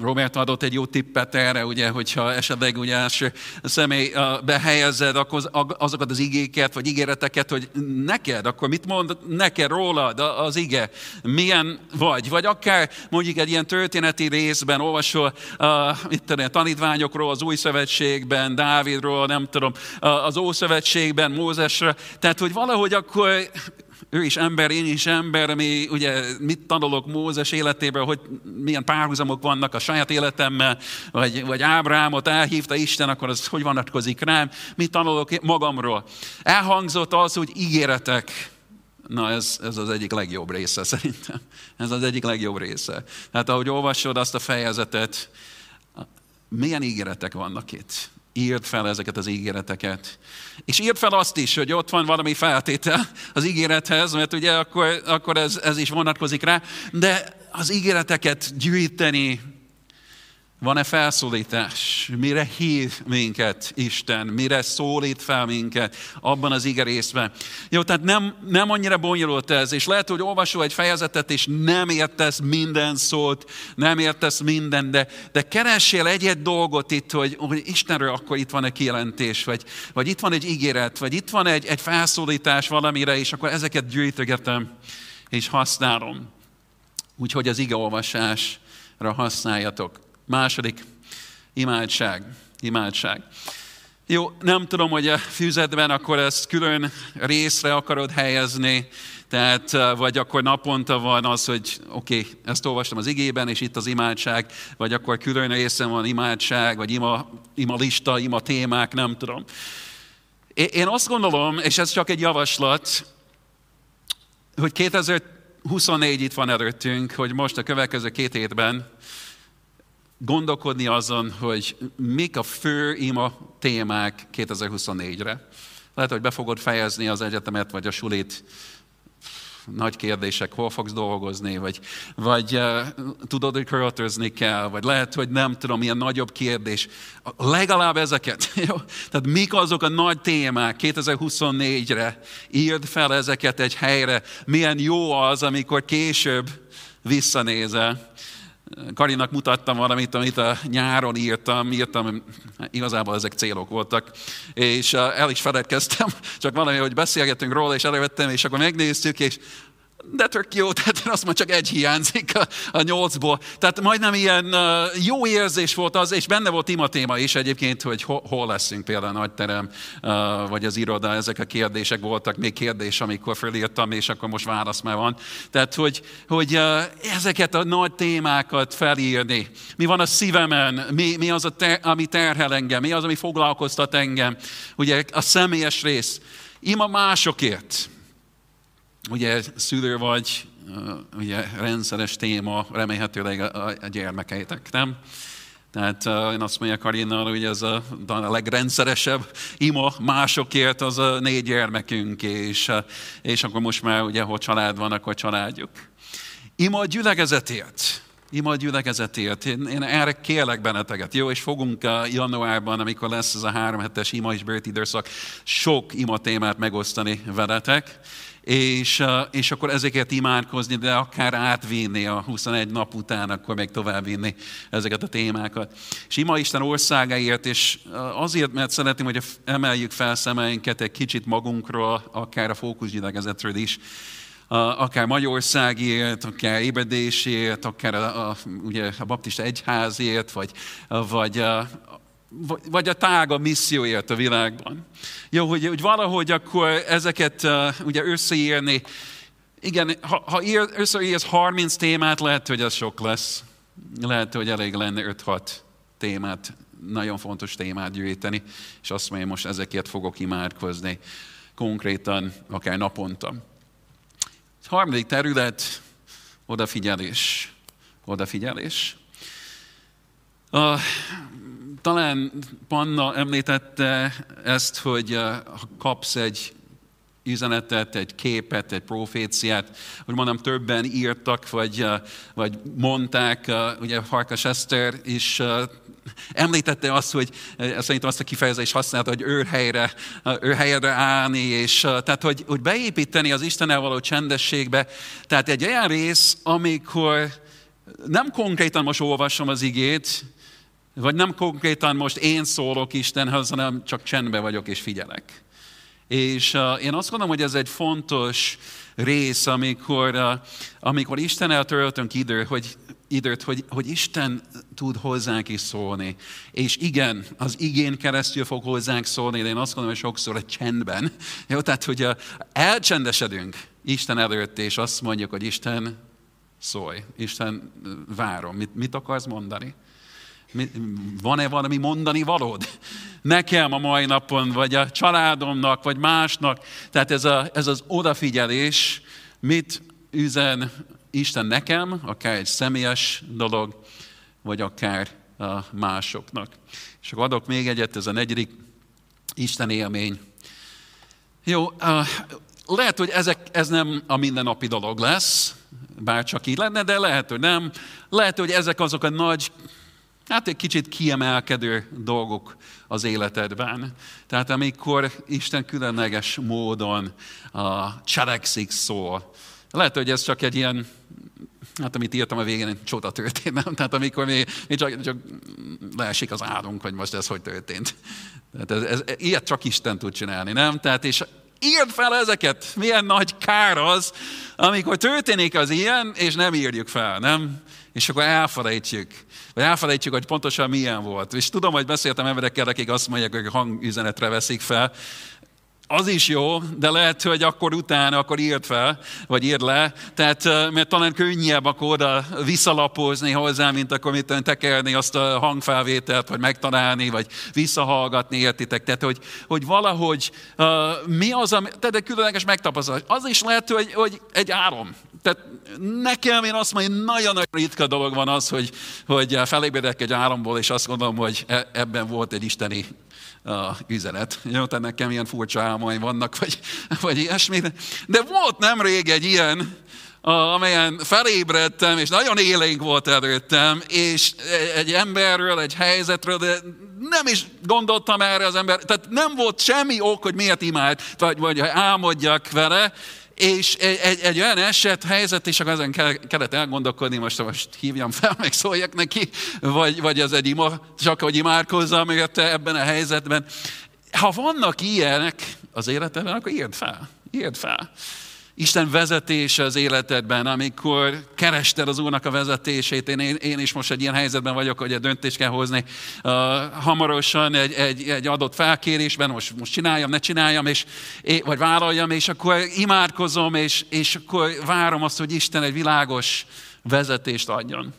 Robert adott egy jó tippet erre, ugye, hogyha esetleg ugye első személy behelyezed azokat az igéket, vagy ígéreteket, hogy neked, akkor mit mond neked rólad az ige? Milyen vagy? Vagy akár mondjuk egy ilyen történeti részben olvasol uh, itt a tanítványokról, az új szövetségben, Dávidról, nem tudom, az Ószövetségben, Mózesre. Tehát, hogy valahogy akkor ő is ember, én is ember, mi ugye mit tanulok Mózes életéből, hogy milyen párhuzamok vannak a saját életemmel, vagy, vagy Ábrámot elhívta Isten, akkor az hogy vonatkozik rám, mit tanulok magamról. Elhangzott az, hogy ígéretek, Na ez, ez az egyik legjobb része szerintem. Ez az egyik legjobb része. Hát ahogy olvasod azt a fejezetet, milyen ígéretek vannak itt? Írd fel ezeket az ígéreteket. És írd fel azt is, hogy ott van valami feltétel az ígérethez, mert ugye akkor, akkor ez, ez is vonatkozik rá, de az ígéreteket gyűjteni van-e felszólítás? Mire hív minket Isten? Mire szólít fel minket abban az igerészben? Jó, tehát nem, nem annyira bonyolult ez, és lehet, hogy olvasol egy fejezetet, és nem értesz minden szót, nem értesz minden, de, de keressél egy-egy dolgot itt, hogy, hogy Istenről akkor itt van egy kijelentés, vagy, vagy itt van egy ígéret, vagy itt van egy, egy felszólítás valamire, és akkor ezeket gyűjtögetem, és használom. Úgyhogy az igeolvasásra használjatok. Második, imádság. Imádság. Jó, nem tudom, hogy a füzetben akkor ezt külön részre akarod helyezni, tehát, vagy akkor naponta van az, hogy oké, okay, ezt olvastam az igében, és itt az imádság, vagy akkor külön részem van imádság, vagy ima, ima lista, ima témák, nem tudom. Én azt gondolom, és ez csak egy javaslat, hogy 2024 itt van előttünk, hogy most a következő két hétben gondolkodni azon, hogy mik a fő ima témák 2024-re. Lehet, hogy be fogod fejezni az egyetemet vagy a sulit nagy kérdések, hol fogsz dolgozni, vagy, vagy uh, tudod, hogy költözni kell, vagy lehet, hogy nem tudom, milyen nagyobb kérdés. Legalább ezeket. *laughs* Jó? Tehát mik azok a nagy témák 2024-re? Írd fel ezeket egy helyre. Milyen jó az, amikor később visszanézel. Karinak mutattam valamit, amit a nyáron írtam, írtam, igazából ezek célok voltak, és el is feledkeztem, *laughs* csak valami, hogy beszélgetünk róla, és elővettem, és akkor megnéztük, és de tök jó, *laughs* tehát azt mondja, csak egy hiányzik a, a nyolcból. Tehát majdnem ilyen jó érzés volt az, és benne volt ima téma is egyébként, hogy ho, hol leszünk például a nagyterem, vagy az iroda, ezek a kérdések voltak, még kérdés, amikor fölírtam, és akkor most válasz már van. Tehát, hogy, hogy ezeket a nagy témákat felírni. Mi van a szívemen, mi, mi az, a ter, ami terhel engem, mi az, ami foglalkoztat engem. Ugye a személyes rész. Ima másokért ugye szülő vagy, ugye rendszeres téma, remélhetőleg a, a gyermekeitek, nem? Tehát én azt mondja Karinnal, hogy ez a, legrendszeresebb ima másokért az a négy gyermekünk, és, és akkor most már ugye, hogy család van, akkor családjuk. Ima a gyülekezetért. Ima gyülekezetért. Én, én erre kérlek benneteket, jó? És fogunk a januárban, amikor lesz ez a három hetes ima és bőrt időszak, sok ima témát megosztani veletek és, és akkor ezeket imádkozni, de akár átvinni a 21 nap után, akkor meg továbbvinni ezeket a témákat. És ima Isten országáért, és azért, mert szeretném, hogy emeljük fel szemeinket egy kicsit magunkról, akár a fókuszgyülekezetről is, akár Magyarországért, akár ébredésért, akár a, a, ugye a baptista egyházért, vagy, vagy vagy a tága misszióért a világban. Jó, hogy, hogy valahogy akkor ezeket ugye összeírni. Igen, ha, ha ír, összeírsz 30 témát, lehet, hogy az sok lesz. Lehet, hogy elég lenne 5-6 témát, nagyon fontos témát gyűjteni, és azt mondja, most ezekért fogok imádkozni konkrétan, akár naponta. A harmadik terület, odafigyelés. Odafigyelés. Uh, talán Panna említette ezt, hogy eh, ha kapsz egy üzenetet, egy képet, egy proféciát, hogy mondom, többen írtak, vagy, eh, vagy mondták, eh, ugye Farkas Eszter is említette azt, hogy szerintem azt a kifejezést használta, hogy őrhelyre, őrhelyre állni, és tehát, hogy, hogy beépíteni az Istennel való csendességbe. Tehát egy olyan rész, amikor nem konkrétan most olvasom az igét, vagy nem konkrétan most én szólok Istenhez, hanem csak csendbe vagyok és figyelek. És én azt gondolom, hogy ez egy fontos rész, amikor, amikor Isten eltöltünk idő, hogy, időt, hogy, hogy Isten tud hozzánk is szólni. És igen, az igén keresztül fog hozzánk szólni, de én azt gondolom, hogy sokszor egy csendben. Jó, tehát, hogy uh, elcsendesedünk Isten előtt, és azt mondjuk, hogy Isten szólj, Isten várom, mit, mit akarsz mondani? Van-e valami mondani valód? Nekem a mai napon, vagy a családomnak, vagy másnak. Tehát ez, a, ez az odafigyelés, mit üzen Isten nekem, akár egy személyes dolog, vagy akár másoknak. És akkor adok még egyet, ez a negyedik Isten élmény. Jó, lehet, hogy ezek, ez nem a mindennapi dolog lesz, bár csak így lenne, de lehet, hogy nem. Lehet, hogy ezek azok a nagy hát egy kicsit kiemelkedő dolgok az életedben. Tehát amikor Isten különleges módon a cselekszik szól. Lehet, hogy ez csak egy ilyen, hát amit írtam a végén, egy csoda történet? Tehát amikor mi, mi csak, csak leesik az álunk, hogy most ez hogy történt. Tehát ez, ez, ilyet csak Isten tud csinálni, nem? Tehát és írd fel ezeket, milyen nagy kár az, amikor történik az ilyen, és nem írjuk fel, nem? És akkor elfelejtjük. Vagy elfelejtjük, hogy pontosan milyen volt. És tudom, hogy beszéltem emberekkel, akik azt mondják, hogy hangüzenetre veszik fel, az is jó, de lehet, hogy akkor utána, akkor írd fel, vagy írd le, tehát, mert talán könnyebb akkor oda visszalapozni hozzá, mint akkor mit tekerni azt a hangfelvételt, vagy megtalálni, vagy visszahallgatni, értitek? Tehát, hogy, hogy valahogy uh, mi az, ami, tehát különleges megtapasztalás. Az is lehet, hogy, hogy egy álom. Tehát nekem én azt mondom, nagyon-nagyon ritka dolog van az, hogy, hogy felébredek egy álomból, és azt gondolom, hogy e, ebben volt egy isteni a üzenet. Jó, tehát nekem ilyen furcsa álmaim vannak, vagy, vagy ilyesmi. De volt nemrég egy ilyen, amelyen felébredtem, és nagyon élénk volt előttem, és egy emberről, egy helyzetről, de nem is gondoltam erre az ember, tehát nem volt semmi ok, hogy miért imád, vagy, vagy álmodjak vele, és egy, egy, egy olyan eset, helyzet, és akkor ezen kellett elgondolkodni, most, most hívjam fel, meg szóljak neki, vagy, vagy az egy ima, csak hogy imádkozzam ebben a helyzetben. Ha vannak ilyenek az életedben, akkor írd fel. Írd fel. Isten vezetése az életedben, amikor kerested az Úrnak a vezetését. Én, én is most egy ilyen helyzetben vagyok, hogy egy döntést kell hozni uh, hamarosan egy, egy, egy adott felkérésben, most, most csináljam, ne csináljam, és, vagy vállaljam, és akkor imádkozom, és, és akkor várom azt, hogy Isten egy világos vezetést adjon.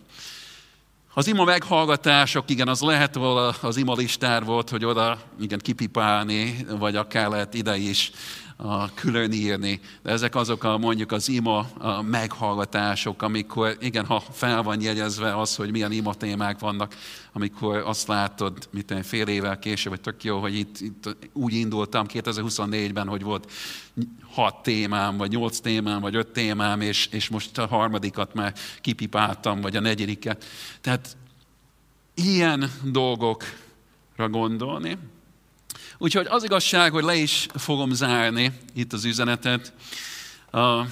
Az ima meghallgatások, igen, az lehet, ahol az ima listár volt, hogy oda igen, kipipálni, vagy akár lehet ide is külön írni, de ezek azok a mondjuk az ima a meghallgatások, amikor igen, ha fel van jegyezve az, hogy milyen ima témák vannak, amikor azt látod, mint fél évvel később, hogy tök jó, hogy itt, itt úgy indultam 2024-ben, hogy volt hat témám, vagy nyolc témám, vagy öt témám, és, és most a harmadikat már kipipáltam, vagy a negyediket. Tehát ilyen dolgokra gondolni, Úgyhogy az igazság, hogy le is fogom zárni itt az üzenetet. Uh,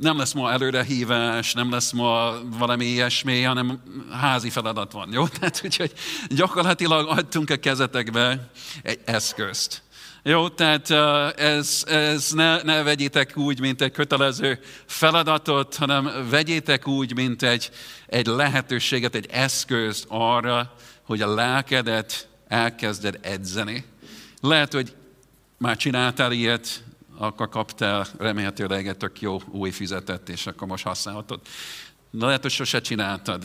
nem lesz ma előrehívás, nem lesz ma valami ilyesmi, hanem házi feladat van, jó? *laughs* Tehát úgyhogy gyakorlatilag adtunk a kezetekbe egy eszközt. Jó, tehát ez, ez ne, ne vegyétek úgy, mint egy kötelező feladatot, hanem vegyétek úgy, mint egy, egy lehetőséget, egy eszközt arra, hogy a lelkedet elkezded edzeni lehet, hogy már csináltál ilyet, akkor kaptál remélhetőleg egy tök jó új fizetett, és akkor most használhatod. De lehet, hogy sose csináltad,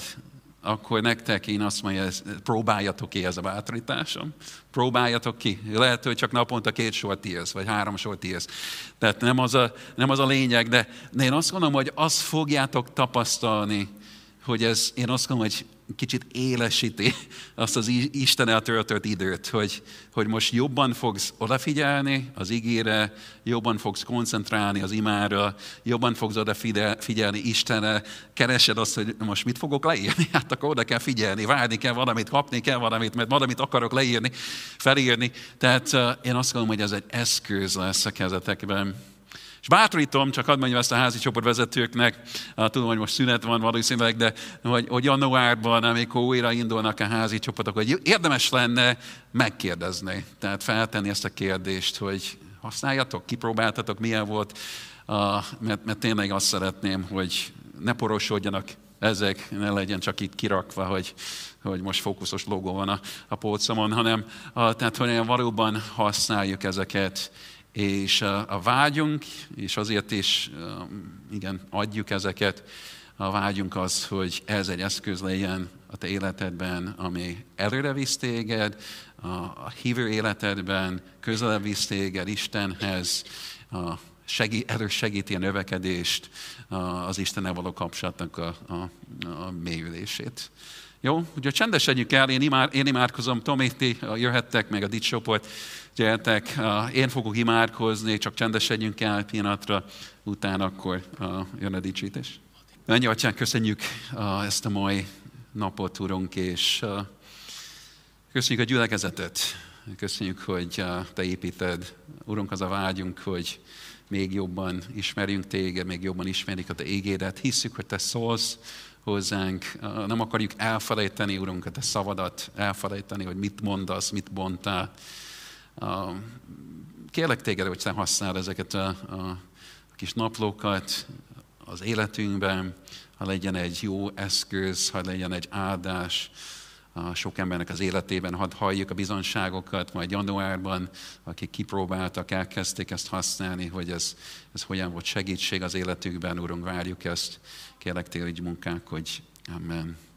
akkor nektek én azt mondja, próbáljatok ki ez a bátorításom. Próbáljatok ki. Lehet, hogy csak naponta két sort írsz, vagy három sort írsz. Tehát nem az a, nem az a lényeg, de én azt gondolom, hogy azt fogjátok tapasztalni, hogy ez, én azt gondolom, hogy kicsit élesíti azt az Isten eltöltött időt, hogy, hogy most jobban fogsz odafigyelni az ígére, jobban fogsz koncentrálni az imára, jobban fogsz odafigyelni Istenre, keresed azt, hogy most mit fogok leírni, *laughs* hát akkor oda kell figyelni, várni kell valamit, kapni kell valamit, mert valamit akarok leírni, felírni. Tehát én azt gondolom, hogy ez egy eszköz lesz a kezetekben és bátorítom, csak hadd mondjam ezt a házi csoportvezetőknek, tudom, hogy most szünet van valószínűleg, de hogy, hogy januárban, amikor újra indulnak a házi csoportok, hogy érdemes lenne megkérdezni, tehát feltenni ezt a kérdést, hogy használjatok, kipróbáltatok, milyen volt, mert, mert tényleg azt szeretném, hogy ne porosodjanak ezek, ne legyen csak itt kirakva, hogy, hogy most fókuszos logó van a, a polcomon, hanem a, tehát, hogy valóban használjuk ezeket, és a vágyunk, és azért is igen, adjuk ezeket, a vágyunk az, hogy ez egy eszköz legyen a te életedben, ami előre visz téged, a hívő életedben közelebb visz téged Istenhez, a segí, elősegíti a növekedést, az Istennel való kapcsolatnak a, a, a mélyülését. Jó? Ugye csendesedjük el, én, imár, én imádkozom, Tomi, ti jöhettek, meg a dicsoport, gyertek, én fogok imádkozni, csak csendesedjünk el pillanatra, utána akkor jön a dicsítés. Ennyi atyán, köszönjük ezt a mai napot, Urunk, és köszönjük a gyülekezetet. Köszönjük, hogy Te építed. Urunk, az a vágyunk, hogy még jobban ismerjünk Téged, még jobban ismerjük a Te égédet. Hisszük, hogy Te szólsz, hozzánk. Nem akarjuk elfelejteni, Urunk, a Te szavadat, elfelejteni, hogy mit mondasz, mit bontál. Kérlek téged, hogy te használ ezeket a, a kis naplókat az életünkben, ha legyen egy jó eszköz, ha legyen egy áldás, a sok embernek az életében, hadd halljuk a bizonságokat, majd januárban, akik kipróbáltak, elkezdték ezt használni, hogy ez, ez hogyan volt segítség az életükben, Urunk, várjuk ezt. Kérlek téged, hogy munkák, hogy Amen.